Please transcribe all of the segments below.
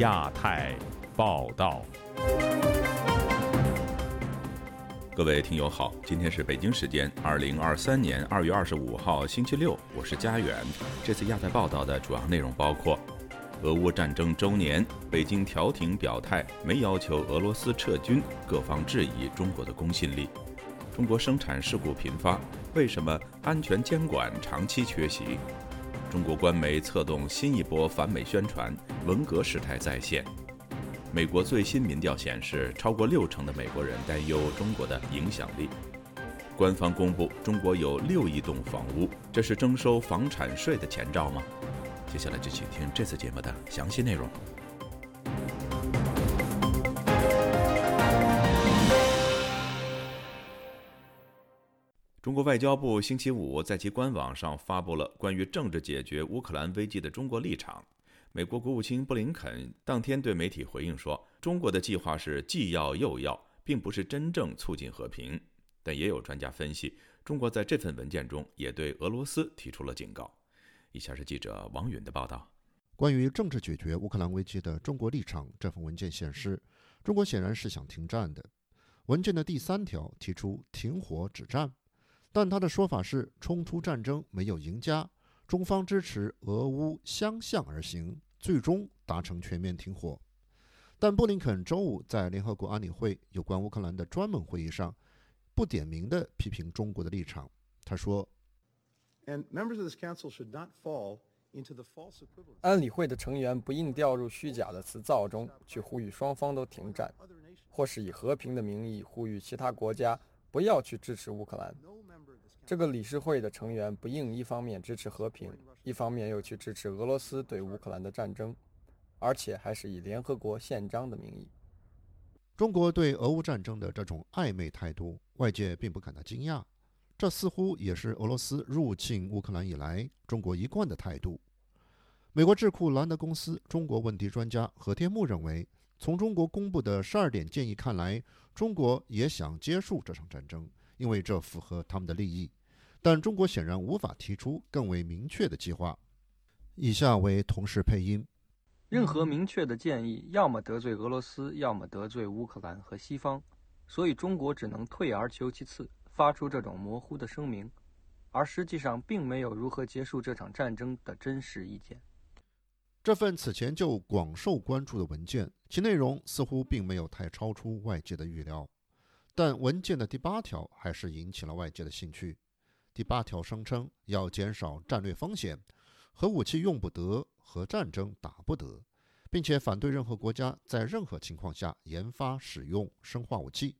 亚太报道。各位听友好，今天是北京时间二零二三年二月二十五号星期六，我是佳远。这次亚太报道的主要内容包括：俄乌战争周年，北京调停表态没要求俄罗斯撤军，各方质疑中国的公信力；中国生产事故频发，为什么安全监管长期缺席？中国官媒策动新一波反美宣传，文革时态再现。美国最新民调显示，超过六成的美国人担忧中国的影响力。官方公布，中国有六亿栋房屋，这是征收房产税的前兆吗？接下来就请听这次节目的详细内容。中国外交部星期五在其官网上发布了关于政治解决乌克兰危机的中国立场。美国国务卿布林肯当天对媒体回应说：“中国的计划是既要又要，并不是真正促进和平。”但也有专家分析，中国在这份文件中也对俄罗斯提出了警告。以下是记者王允的报道：关于政治解决乌克兰危机的中国立场，这份文件显示，中国显然是想停战的。文件的第三条提出停火止战。但他的说法是，冲突战争没有赢家，中方支持俄乌相向而行，最终达成全面停火。但布林肯周五在联合国安理会有关乌克兰的专门会议上，不点名地批评中国的立场。他说：“安理会的成员不应掉入虚假的词藻中，去呼吁双方都停战，或是以和平的名义呼吁其他国家不要去支持乌克兰。”这个理事会的成员不应一方面支持和平，一方面又去支持俄罗斯对乌克兰的战争，而且还是以联合国宪章的名义。中国对俄乌战争的这种暧昧态度，外界并不感到惊讶。这似乎也是俄罗斯入侵乌克兰以来中国一贯的态度。美国智库兰德公司中国问题专家何天木认为，从中国公布的十二点建议看来，中国也想结束这场战争，因为这符合他们的利益。但中国显然无法提出更为明确的计划。以下为同时配音：任何明确的建议，要么得罪俄罗斯，要么得罪乌克兰和西方，所以中国只能退而求其次，发出这种模糊的声明，而实际上并没有如何结束这场战争的真实意见。这份此前就广受关注的文件，其内容似乎并没有太超出外界的预料，但文件的第八条还是引起了外界的兴趣。第八条声称要减少战略风险，核武器用不得，核战争打不得，并且反对任何国家在任何情况下研发使用生化武器。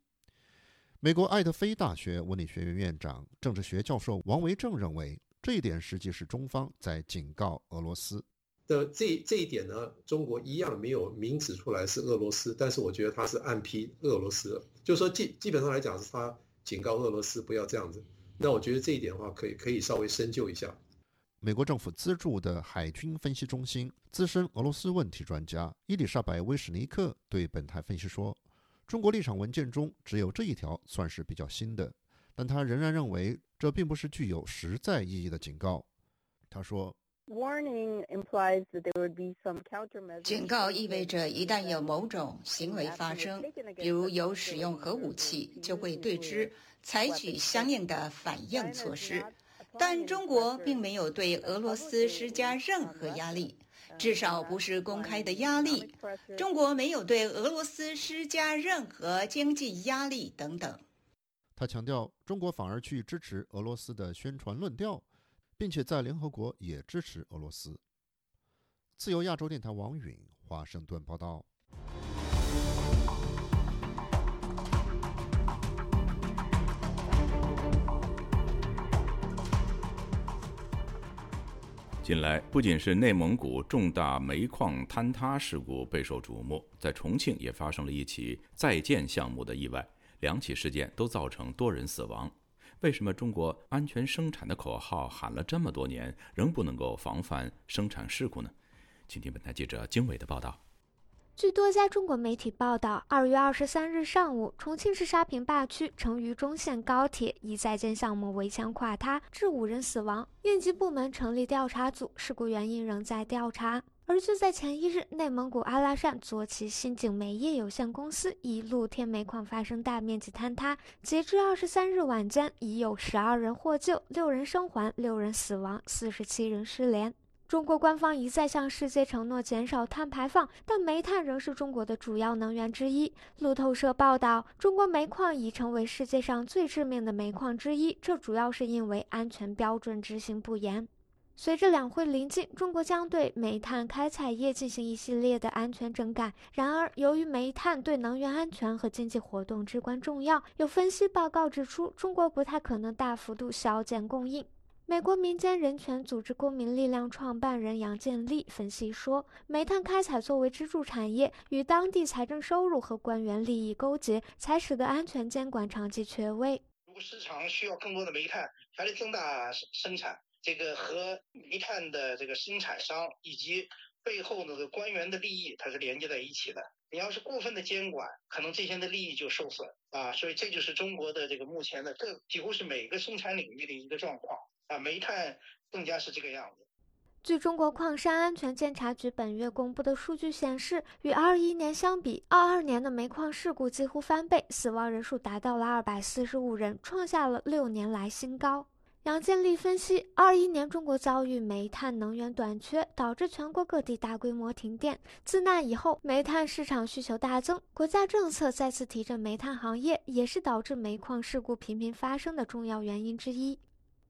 美国爱德菲大学文理学院院长、政治学教授王维正认为，这一点实际是中方在警告俄罗斯的。这这一点呢，中国一样没有明指出来是俄罗斯，但是我觉得他是暗批俄罗斯，就是说基基本上来讲是他警告俄罗斯不要这样子。那我觉得这一点的话，可以可以稍微深究一下。美国政府资助的海军分析中心资深俄罗斯问题专家伊丽莎白·威什尼克对本台分析说：“中国立场文件中只有这一条算是比较新的，但他仍然认为这并不是具有实在意义的警告。”他说。警告意味着一旦有某种行为发生，比如有使用核武器，就会对之采取相应的反应措施。但中国并没有对俄罗斯施加任何压力，至少不是公开的压力。中国没有对俄罗斯施加任何经济压力等等。他强调，中国反而去支持俄罗斯的宣传论调。并且在联合国也支持俄罗斯。自由亚洲电台王允华盛顿报道。近来，不仅是内蒙古重大煤矿坍塌事故备受瞩目，在重庆也发生了一起在建项目的意外，两起事件都造成多人死亡。为什么中国安全生产的口号喊了这么多年，仍不能够防范生产事故呢？请听本台记者经纬的报道。据多家中国媒体报道，二月二十三日上午，重庆市沙坪坝区成渝中线高铁一在建项目围墙垮塌，致五人死亡。应急部门成立调查组，事故原因仍在调查。而就在前一日，内蒙古阿拉善左旗新景煤业有限公司一露天煤矿发生大面积坍塌，截至二十三日晚间，已有十二人获救，六人生还，六人死亡，四十七人失联。中国官方一再向世界承诺减少碳排放，但煤炭仍是中国的主要能源之一。路透社报道，中国煤矿已成为世界上最致命的煤矿之一，这主要是因为安全标准执行不严。随着两会临近，中国将对煤炭开采业进行一系列的安全整改。然而，由于煤炭对能源安全和经济活动至关重要，有分析报告指出，中国不太可能大幅度削减供应。美国民间人权组织公民力量创办人杨建立分析说，煤炭开采作为支柱产业，与当地财政收入和官员利益勾结，才使得安全监管长期缺位。如果市场需要更多的煤炭，还得增大生产。这个和煤炭的这个生产商以及背后那个官员的利益，它是连接在一起的。你要是过分的监管，可能这些的利益就受损啊。所以这就是中国的这个目前的这几乎是每个生产领域的一个状况啊。煤炭更加是这个样子。据中国矿山安全监察局本月公布的数据显示，与二一年相比，二二年的煤矿事故几乎翻倍，死亡人数达到了二百四十五人，创下了六年来新高。杨建立分析，二一年中国遭遇煤炭能源短缺，导致全国各地大规模停电。自那以后，煤炭市场需求大增，国家政策再次提振煤炭行业，也是导致煤矿事故频频发生的重要原因之一。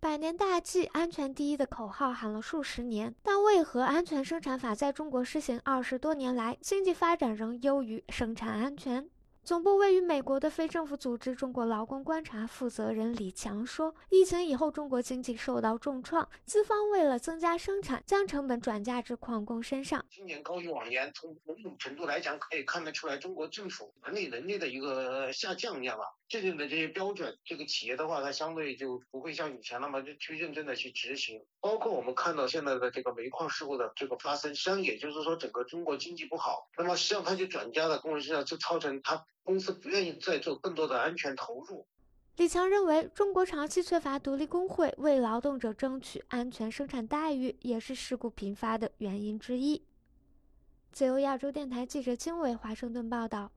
百年大计，安全第一的口号喊了数十年，但为何安全生产法在中国施行二十多年来，经济发展仍优于生产安全？总部位于美国的非政府组织中国劳工观察负责人李强说：“疫情以后，中国经济受到重创，资方为了增加生产，将成本转嫁至矿工身上。今年高于往年，从某种程度来讲，可以看得出来，中国政府管理能力的一个下降，你知道吧？制定的这些标准，这个企业的话，它相对就不会像以前那么去认真的去执行。包括我们看到现在的这个煤矿事故的这个发生，实际上也就是说，整个中国经济不好，那么实际上它就转嫁到工人身上，就造成它。”公司不愿意再做更多的安全投入。李强认为，中国长期缺乏独立工会，为劳动者争取安全生产待遇，也是事故频发的原因之一。自由亚洲电台记者经纬华盛顿报道。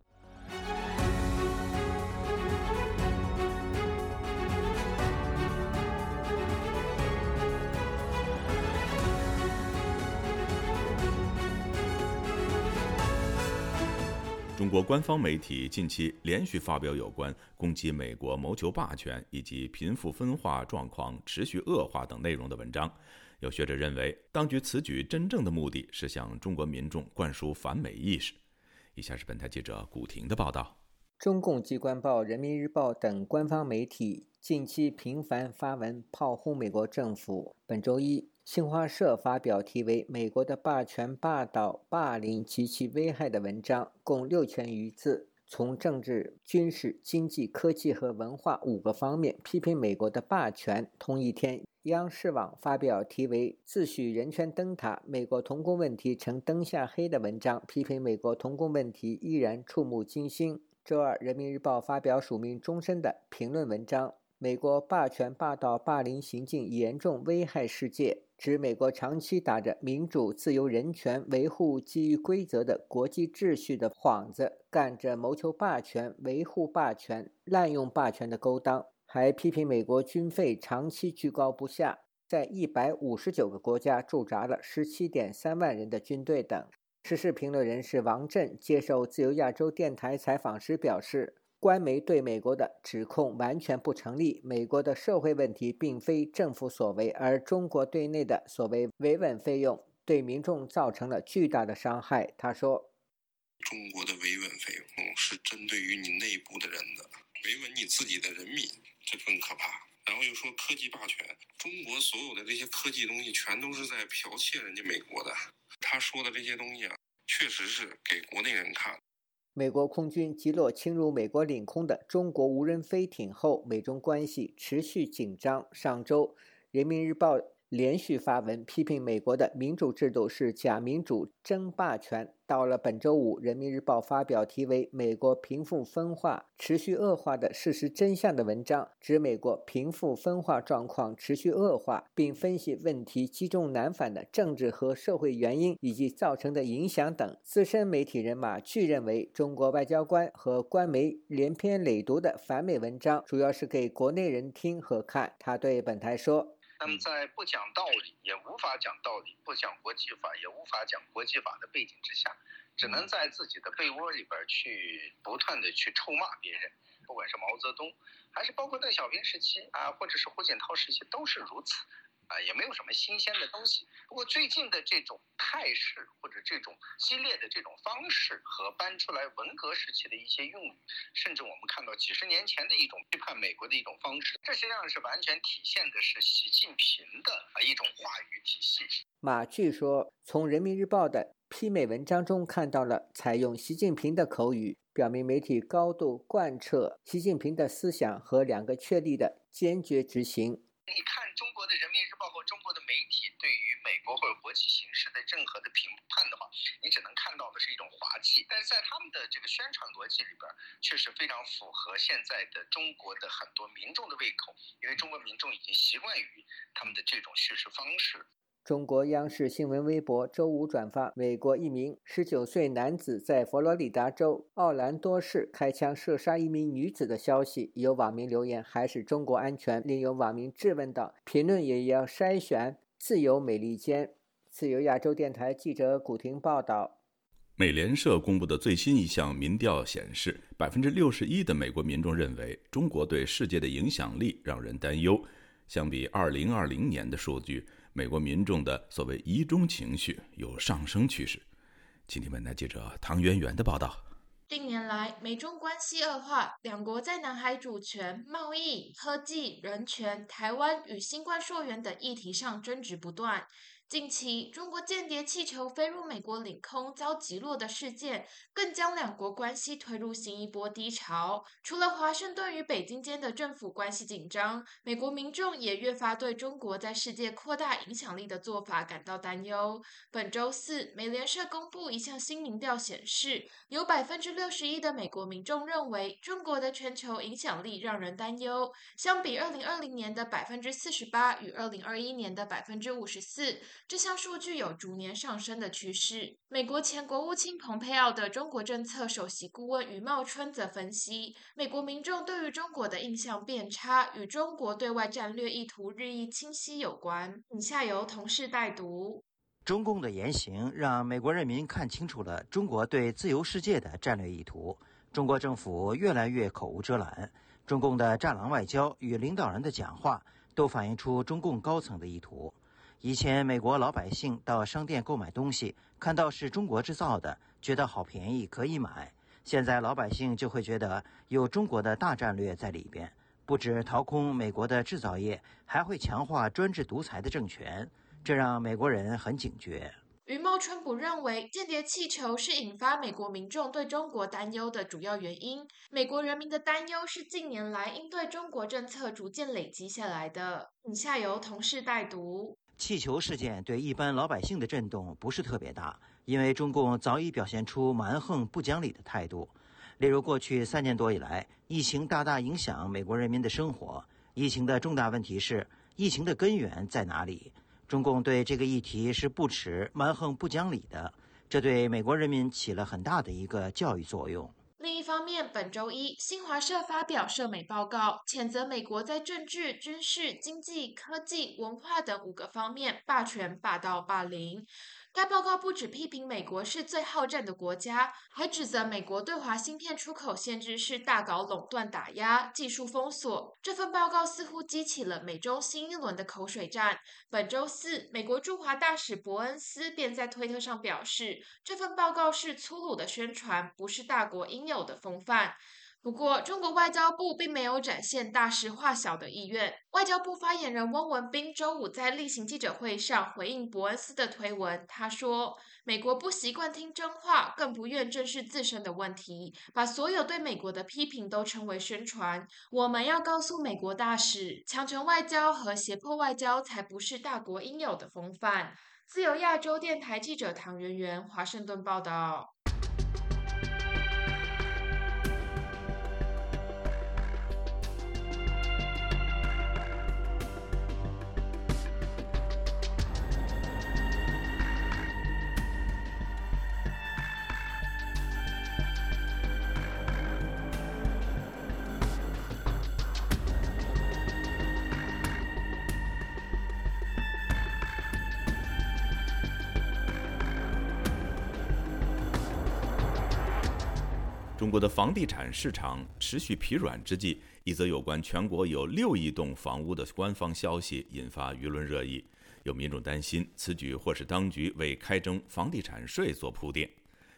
中国官方媒体近期连续发表有关攻击美国谋求霸权以及贫富分化状况持续恶化等内容的文章。有学者认为，当局此举真正的目的是向中国民众灌输反美意识。以下是本台记者古婷的报道：中共机关报《人民日报》等官方媒体近期频繁发文炮轰美国政府。本周一。新华社发表题为《美国的霸权、霸道、霸凌及其危害》的文章，共六千余字，从政治、军事、经济、科技和文化五个方面批评美国的霸权。同一天，央视网发表题为《自诩人权灯塔，美国童工问题成灯下黑》的文章，批评美国童工问题依然触目惊心。周二，《人民日报》发表署名终身的评论文章。美国霸权、霸道、霸凌行径严重危害世界，指美国长期打着民主、自由、人权、维护基于规则的国际秩序的幌子，干着谋求霸权、维护霸权、滥用霸权的勾当，还批评美国军费长期居高不下，在一百五十九个国家驻扎了十七点三万人的军队等。时事评论人士王震接受自由亚洲电台采访时表示。官媒对美国的指控完全不成立。美国的社会问题并非政府所为，而中国对内的所谓维稳费用对民众造成了巨大的伤害。他说：“中国的维稳费用是针对于你内部的人的，维稳你自己的人民，这更可怕。然后又说科技霸权，中国所有的这些科技东西全都是在剽窃人家美国的。他说的这些东西啊，确实是给国内人看。”美国空军击落侵入美国领空的中国无人飞艇后，美中关系持续紧张。上周，《人民日报》连续发文批评美国的民主制度是假民主、争霸权。到了本周五，《人民日报》发表题为《美国贫富分化持续恶化的事实真相》的文章，指美国贫富分化状况持续恶化，并分析问题积重难返的政治和社会原因以及造成的影响等。资深媒体人马巨认为，中国外交官和官媒连篇累牍的反美文章，主要是给国内人听和看。他对本台说。他们在不讲道理，也无法讲道理；不讲国际法，也无法讲国际法的背景之下，只能在自己的被窝里边去不断的去臭骂别人。不管是毛泽东，还是包括邓小平时期啊，或者是胡锦涛时期，都是如此。啊，也没有什么新鲜的东西。不过最近的这种态势或者这种激烈的这种方式，和搬出来文革时期的一些用语，甚至我们看到几十年前的一种批判美国的一种方式，这实际上是完全体现的是习近平的啊一种话语体系。马据说，从人民日报的批美文章中看到了采用习近平的口语，表明媒体高度贯彻习近平的思想和两个确立的坚决执行。你看中国的人中国的媒体对于美国或者国际形势的任何的评判的话，你只能看到的是一种滑稽。但是在他们的这个宣传逻辑里边，确实非常符合现在的中国的很多民众的胃口，因为中国民众已经习惯于他们的这种叙事方式。中国央视新闻微博周五转发美国一名19岁男子在佛罗里达州奥兰多市开枪射杀一名女子的消息，有网民留言：“还是中国安全。”另有网民质问道：“评论也要筛选？”自由美利坚，自由亚洲电台记者古婷报道。美联社公布的最新一项民调显示，百分之六十一的美国民众认为中国对世界的影响力让人担忧。相比二零二零年的数据。美国民众的所谓疑中情绪有上升趋势。今天，本台记者唐媛媛的报道：近年来，美中关系恶化，两国在南海主权、贸易、科技、人权、台湾与新冠溯源等议题上争执不断。近期，中国间谍气球飞入美国领空遭击落的事件，更将两国关系推入新一波低潮。除了华盛顿与北京间的政府关系紧张，美国民众也越发对中国在世界扩大影响力的做法感到担忧。本周四，美联社公布一项新民调显示，有百分之六十一的美国民众认为中国的全球影响力让人担忧，相比二零二零年的百分之四十八与二零二一年的百分之五十四。这项数据有逐年上升的趋势。美国前国务卿蓬佩奥的中国政策首席顾问余茂春则分析，美国民众对于中国的印象变差，与中国对外战略意图日益清晰有关。以下由同事代读：中共的言行让美国人民看清楚了中国对自由世界的战略意图。中国政府越来越口无遮拦，中共的战狼外交与领导人的讲话都反映出中共高层的意图。以前，美国老百姓到商店购买东西，看到是中国制造的，觉得好便宜，可以买。现在，老百姓就会觉得有中国的大战略在里边，不止掏空美国的制造业，还会强化专制独裁的政权，这让美国人很警觉。余茂春不认为间谍气球是引发美国民众对中国担忧的主要原因。美国人民的担忧是近年来应对中国政策逐渐累积下来的。以下由同事代读。气球事件对一般老百姓的震动不是特别大，因为中共早已表现出蛮横不讲理的态度。例如，过去三年多以来，疫情大大影响美国人民的生活。疫情的重大问题是，疫情的根源在哪里？中共对这个议题是不耻、蛮横不讲理的，这对美国人民起了很大的一个教育作用。另一方面，本周一，新华社发表社美报告，谴责美国在政治、军事、经济、科技、文化等五个方面霸权、霸道、霸凌。该报告不止批评美国是最好战的国家，还指责美国对华芯片出口限制是大搞垄断、打压、技术封锁。这份报告似乎激起了美中新一轮的口水战。本周四，美国驻华大使伯恩斯便在推特上表示，这份报告是粗鲁的宣传，不是大国应有的风范。不过，中国外交部并没有展现大事化小的意愿。外交部发言人汪文斌周五在例行记者会上回应伯恩斯的推文，他说：“美国不习惯听真话，更不愿正视自身的问题，把所有对美国的批评都称为宣传。我们要告诉美国大使，强权外交和胁迫外交才不是大国应有的风范。”自由亚洲电台记者唐媛媛，华盛顿报道。中国的房地产市场持续疲软之际，一则有关全国有六亿栋房屋的官方消息引发舆论热议。有民众担心，此举或是当局为开征房地产税做铺垫。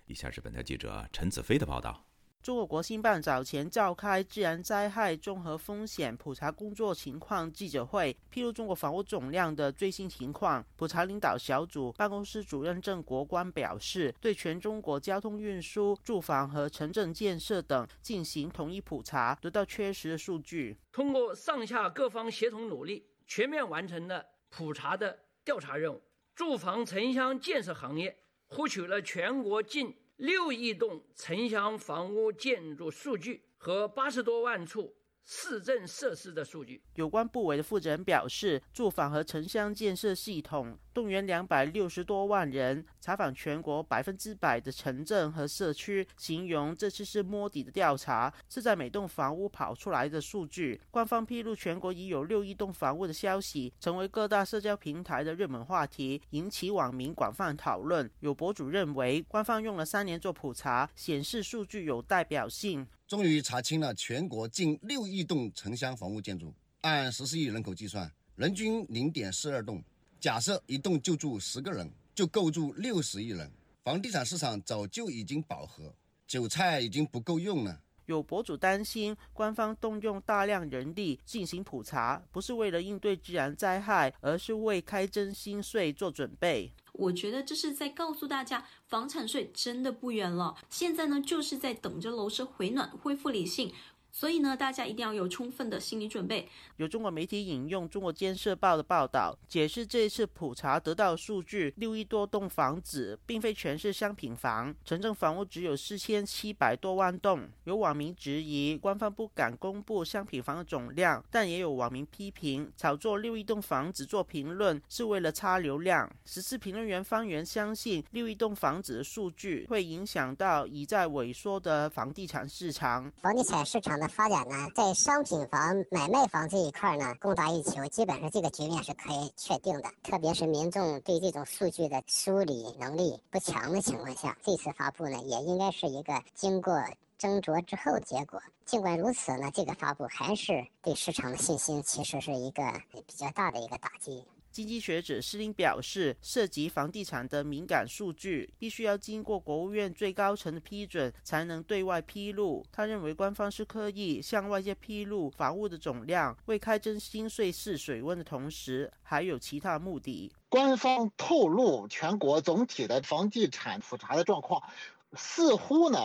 以下是本台记者陈子飞的报道。中国国新办早前召开自然灾害综合风险普查工作情况记者会，披露中国房屋总量的最新情况。普查领导小组办公室主任郑国光表示，对全中国交通运输、住房和城镇建设等进行统一普查，得到确实的数据。通过上下各方协同努力，全面完成了普查的调查任务。住房城乡建设行业获取了全国近。六亿栋城乡房屋建筑数据和八十多万处。市政设施的数据，有关部委的负责人表示，住房和城乡建设系统动员两百六十多万人采访全国百分之百的城镇和社区，形容这次是摸底的调查，是在每栋房屋跑出来的数据。官方披露全国已有六亿栋房屋的消息，成为各大社交平台的热门话题，引起网民广泛讨论。有博主认为，官方用了三年做普查，显示数据有代表性。终于查清了全国近六亿栋城乡房屋建筑，按十四亿人口计算，人均零点四二栋。假设一栋就住十个人，就够住六十亿人。房地产市场早就已经饱和，韭菜已经不够用了。有博主担心，官方动用大量人力进行普查，不是为了应对自然灾害，而是为开征新税做准备。我觉得这是在告诉大家，房产税真的不远了。现在呢，就是在等着楼市回暖，恢复理性。所以呢，大家一定要有充分的心理准备。有中国媒体引用中国建设报的报道，解释这一次普查得到数据，六亿多栋房子并非全是商品房，城镇房屋只有四千七百多万栋。有网民质疑官方不敢公布商品房的总量，但也有网民批评炒作六亿栋房子做评论是为了擦流量。十四评论员方圆相信，六亿栋房子的数据会影响到已在萎缩的房地产市场。房地产市场。发展呢，在商品房、买卖房这一块呢，供大于求，基本上这个局面是可以确定的。特别是民众对这种数据的梳理能力不强的情况下，这次发布呢，也应该是一个经过斟酌之后的结果。尽管如此呢，这个发布还是对市场的信心其实是一个比较大的一个打击。经济学者施林表示，涉及房地产的敏感数据必须要经过国务院最高层的批准才能对外披露。他认为，官方是刻意向外界披露房屋的总量，为开征新税试水温的同时，还有其他目的。官方透露全国总体的房地产复查的状况。似乎呢，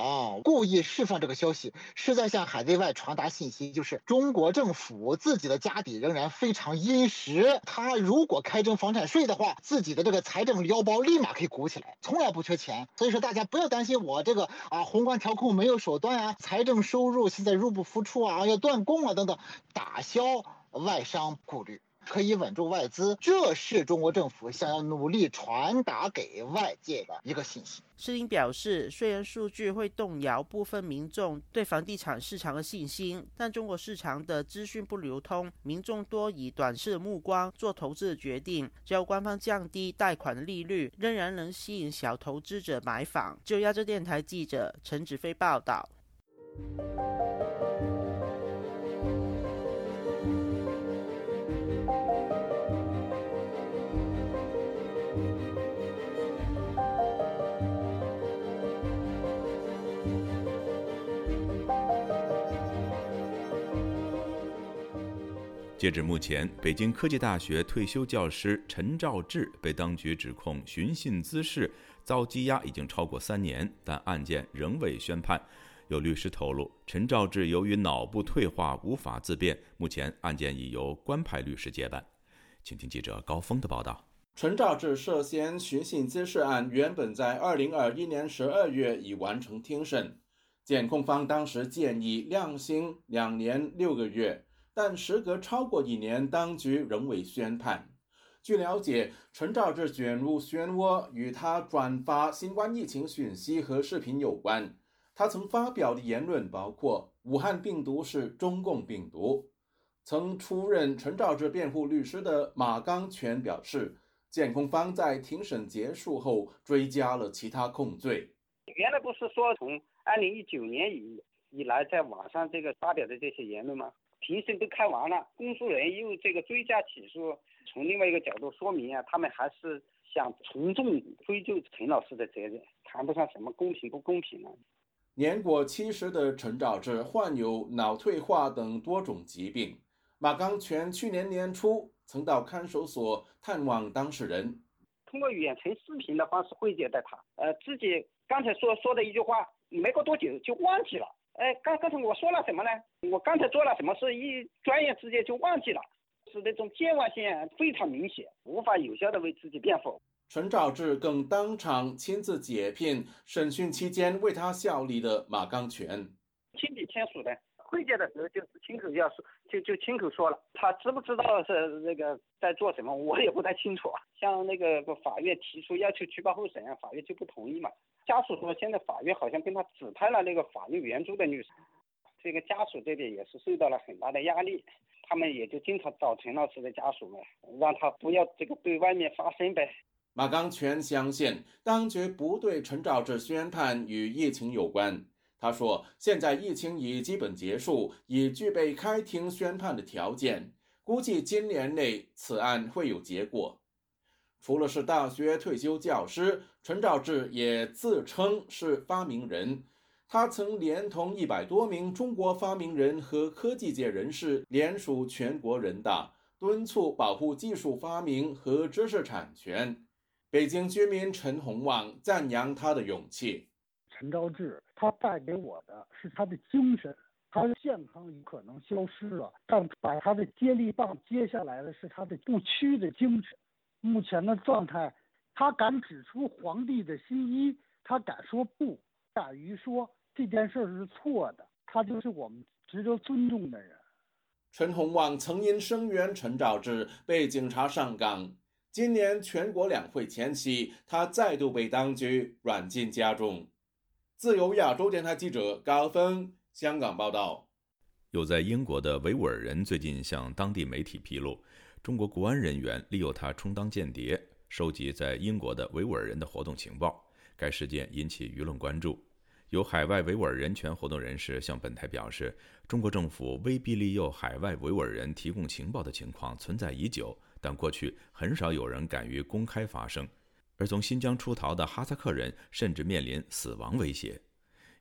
故意释放这个消息，是在向海内外传达信息，就是中国政府自己的家底仍然非常殷实。他如果开征房产税的话，自己的这个财政腰包立马可以鼓起来，从来不缺钱。所以说，大家不要担心我这个啊，宏观调控没有手段啊，财政收入现在入不敷出啊，要断供啊等等，打消外商顾虑。可以稳住外资，这是中国政府想要努力传达给外界的一个信息。施林表示，虽然数据会动摇部分民众对房地产市场的信心，但中国市场的资讯不流通，民众多以短视的目光做投资的决定。只要官方降低贷款利率，仍然能吸引小投资者买房。就亚洲电台记者陈子飞报道。截至目前，北京科技大学退休教师陈兆志被当局指控寻衅滋事，遭羁押已经超过三年，但案件仍未宣判。有律师透露，陈兆志由于脑部退化无法自辩，目前案件已由官派律师接办。请听记者高峰的报道。陈兆志涉嫌寻衅滋事案原本在二零二一年十二月已完成听审，检控方当时建议量刑两年六个月。但时隔超过一年，当局仍未宣判。据了解，陈兆志卷入漩涡与他转发新冠疫情讯息和视频有关。他曾发表的言论包括“武汉病毒是中共病毒”。曾出任陈兆志辩护律师的马刚全表示，检控方在庭审结束后追加了其他控罪。原来不是说从二零一九年以以来在网上这个发表的这些言论吗？庭审都开完了，公诉人又这个追加起诉，从另外一个角度说明啊，他们还是想从重追究陈老师的责任，谈不上什么公平不公平了。年过七十的陈兆志患有脑退化等多种疾病。马刚全去年年初曾到看守所探望当事人，通过远程视频的方式会见的他，呃，自己刚才说说的一句话，没过多久就忘记了。哎，刚刚才我说了什么呢？我刚才做了什么事，一转眼之间就忘记了，是那种健忘性非常明显，无法有效的为自己辩护。陈兆志更当场亲自解聘审讯期间为他效力的马刚全，亲笔签署的。会见的时候就是亲口要说，就就亲口说了，他知不知道是那个在做什么，我也不太清楚啊。像那个法院提出要求取保候审，法院就不同意嘛。家属说，现在法院好像跟他指派了那个法律援助的律师，这个家属这边也是受到了很大的压力，他们也就经常找陈老师的家属们，让他不要这个对外面发声呗。马刚全相信，当局不对陈兆志宣判与疫情有关。他说：“现在疫情已基本结束，已具备开庭宣判的条件，估计今年内此案会有结果。”除了是大学退休教师，陈兆志也自称是发明人。他曾连同一百多名中国发明人和科技界人士联署全国人大，敦促保护技术发明和知识产权。北京居民陈洪旺赞扬他的勇气。陈兆志，他带给我的是他的精神。他的健康有可能消失了，但把他的接力棒接下来的是他的不屈的精神。目前的状态，他敢指出皇帝的新衣，他敢说不，敢于说这件事是错的，他就是我们值得尊重的人。陈洪旺曾因声援陈兆志被警察上岗，今年全国两会前夕，他再度被当局软禁家中。自由亚洲电台记者高峰香港报道。有在英国的维吾尔人最近向当地媒体披露。中国国安人员利用他充当间谍，收集在英国的维吾尔人的活动情报。该事件引起舆论关注。有海外维吾尔人权活动人士向本台表示，中国政府威逼利诱海外维吾尔人提供情报的情况存在已久，但过去很少有人敢于公开发声。而从新疆出逃的哈萨克人甚至面临死亡威胁。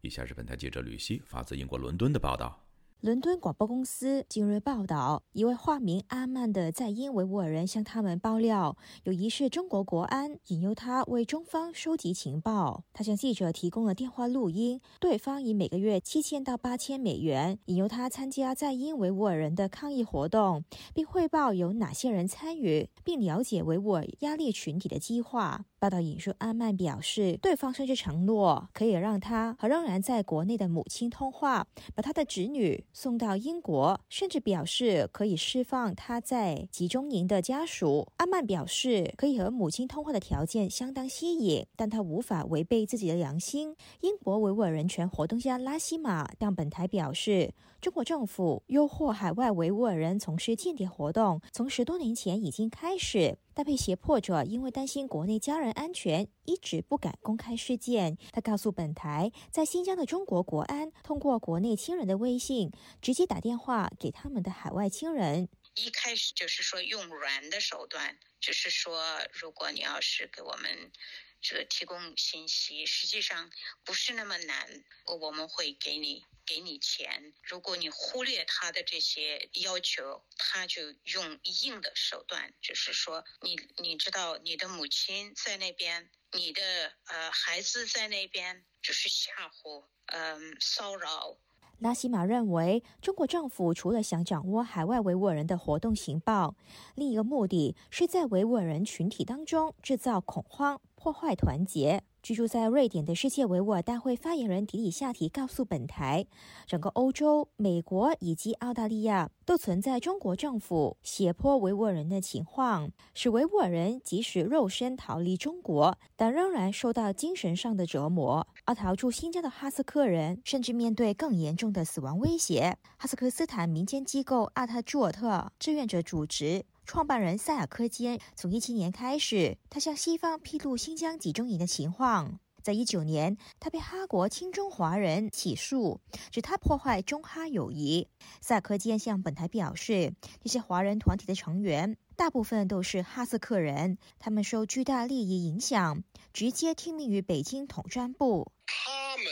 以下是本台记者吕希发自英国伦敦的报道。伦敦广播公司近日报道，一位化名阿曼的在英维吾尔人向他们爆料，有疑似中国国安引诱他为中方收集情报。他向记者提供了电话录音，对方以每个月七千到八千美元引诱他参加在英维吾尔人的抗议活动，并汇报有哪些人参与，并了解维吾尔压力群体的计划。报道引述阿曼表示，对方甚至承诺可以让他和仍然在国内的母亲通话，把他的侄女送到英国，甚至表示可以释放他在集中营的家属。阿曼表示，可以和母亲通话的条件相当吸引，但他无法违背自己的良心。英国维吾尔人权活动家拉希玛向本台表示，中国政府诱惑海外维吾尔人从事间谍活动，从十多年前已经开始。但被胁迫者因为担心国内家人安全，一直不敢公开事件。他告诉本台，在新疆的中国国安通过国内亲人的微信，直接打电话给他们的海外亲人。一开始就是说用软的手段就是说，如果你要是给我们这个提供信息，实际上不是那么难，我们会给你给你钱。如果你忽略他的这些要求，他就用硬的手段，就是说，你你知道你的母亲在那边，你的呃孩子在那边，就是吓唬，嗯，骚扰。拉希玛认为，中国政府除了想掌握海外维吾尔人的活动情报，另一个目的是在维吾尔人群体当中制造恐慌，破坏团结。居住在瑞典的世界维吾尔大会发言人迪里夏提告诉本台，整个欧洲、美国以及澳大利亚都存在中国政府胁迫维吾尔人的情况，使维吾尔人即使肉身逃离中国，但仍然受到精神上的折磨。而逃出新疆的哈萨克人甚至面对更严重的死亡威胁。哈萨克斯坦民间机构阿塔朱尔特志愿者组织。创办人塞尔科坚从一七年开始，他向西方披露新疆集中营的情况。在一九年，他被哈国亲中华人起诉，指他破坏中哈友谊。塞尔科坚向本台表示，这些华人团体的成员大部分都是哈萨克人，他们受巨大利益影响，直接听命于北京统战部。他们。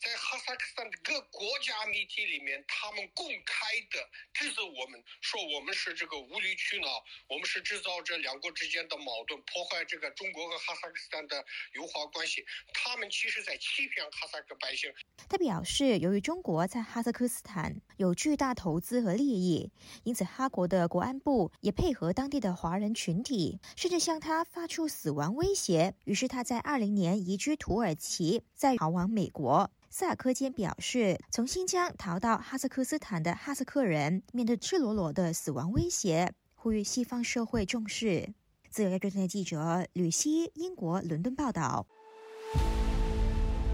在哈萨克斯坦的各国家媒体里面，他们公开的指责我们，说我们是这个无理取闹，我们是制造这两国之间的矛盾，破坏这个中国和哈萨克斯坦的友好关系。他们其实在欺骗哈萨克百姓。他表示，由于中国在哈萨克斯坦有巨大投资和利益，因此哈国的国安部也配合当地的华人群体，甚至向他发出死亡威胁。于是他在二零年移居土耳其，再逃往美国。萨科坚表示，从新疆逃到哈萨克斯坦的哈萨克人面对赤裸裸的死亡威胁，呼吁西方社会重视。自由亚洲电台记者吕希，英国伦敦报道。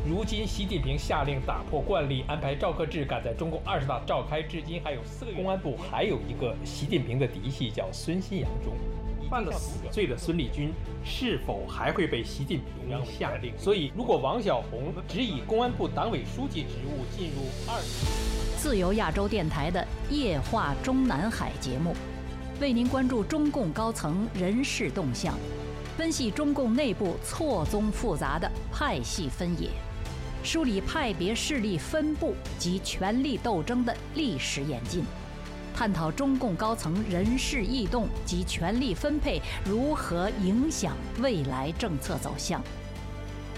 如今，习近平下令打破惯例，安排赵克志赶在中共二十大召开至今还有四个月。公安部还有一个习近平的嫡系，叫孙新阳中。犯了死罪的孙立军是否还会被习近平下令？所以，如果王晓红只以公安部党委书记职务进入二，自由亚洲电台的夜话中南海节目，为您关注中共高层人事动向，分析中共内部错综复杂的派系分野，梳理派别势力分布及权力斗争的历史演进。探讨中共高层人事异动及权力分配如何影响未来政策走向。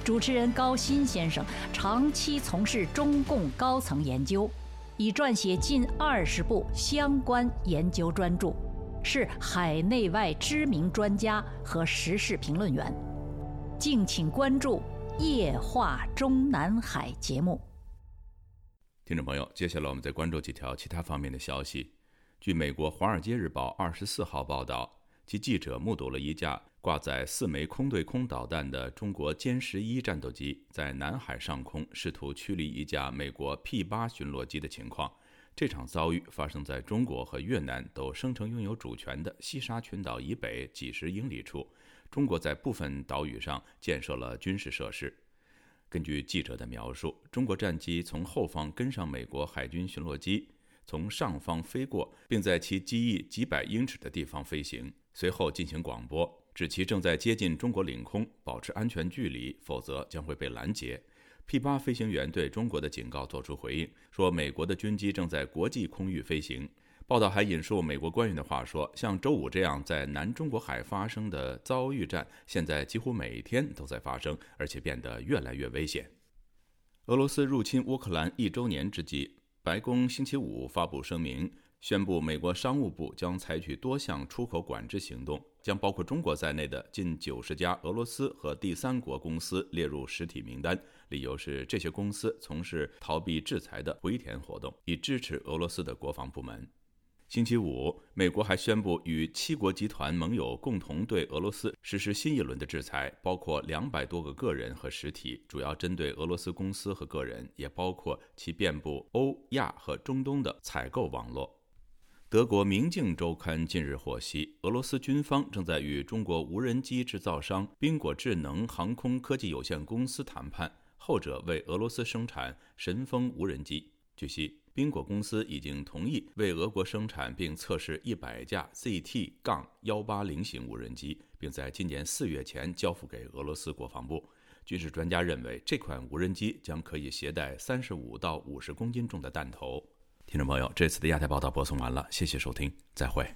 主持人高鑫先生长期从事中共高层研究，已撰写近二十部相关研究专著，是海内外知名专家和时事评论员。敬请关注《夜话中南海》节目。听众朋友，接下来我们再关注几条其他方面的消息。据美国《华尔街日报》二十四号报道，其记者目睹了一架挂载四枚空对空导弹的中国歼十一战斗机在南海上空试图驱离一架美国 P 八巡逻机的情况。这场遭遇发生在中国和越南都声称拥有主权的西沙群岛以北几十英里处。中国在部分岛屿上建设了军事设施。根据记者的描述，中国战机从后方跟上美国海军巡逻机。从上方飞过，并在其机翼几百英尺的地方飞行，随后进行广播，指其正在接近中国领空，保持安全距离，否则将会被拦截。P-8 飞行员对中国的警告作出回应，说美国的军机正在国际空域飞行。报道还引述美国官员的话说：“像周五这样在南中国海发生的遭遇战，现在几乎每天都在发生，而且变得越来越危险。”俄罗斯入侵乌克兰一周年之际。白宫星期五发布声明，宣布美国商务部将采取多项出口管制行动，将包括中国在内的近九十家俄罗斯和第三国公司列入实体名单。理由是这些公司从事逃避制裁的回填活动，以支持俄罗斯的国防部门。星期五，美国还宣布与七国集团盟友共同对俄罗斯实施新一轮的制裁，包括两百多个个人和实体，主要针对俄罗斯公司和个人，也包括其遍布欧亚和中东的采购网络。德国《明镜周刊》近日获悉，俄罗斯军方正在与中国无人机制造商宾果智能航空科技有限公司谈判，后者为俄罗斯生产神风无人机。据悉。宾果公司已经同意为俄国生产并测试一百架 ZT- 杠幺八零型无人机，并在今年四月前交付给俄罗斯国防部。军事专家认为，这款无人机将可以携带三十五到五十公斤重的弹头。听众朋友，这次的亚太报道播送完了，谢谢收听，再会。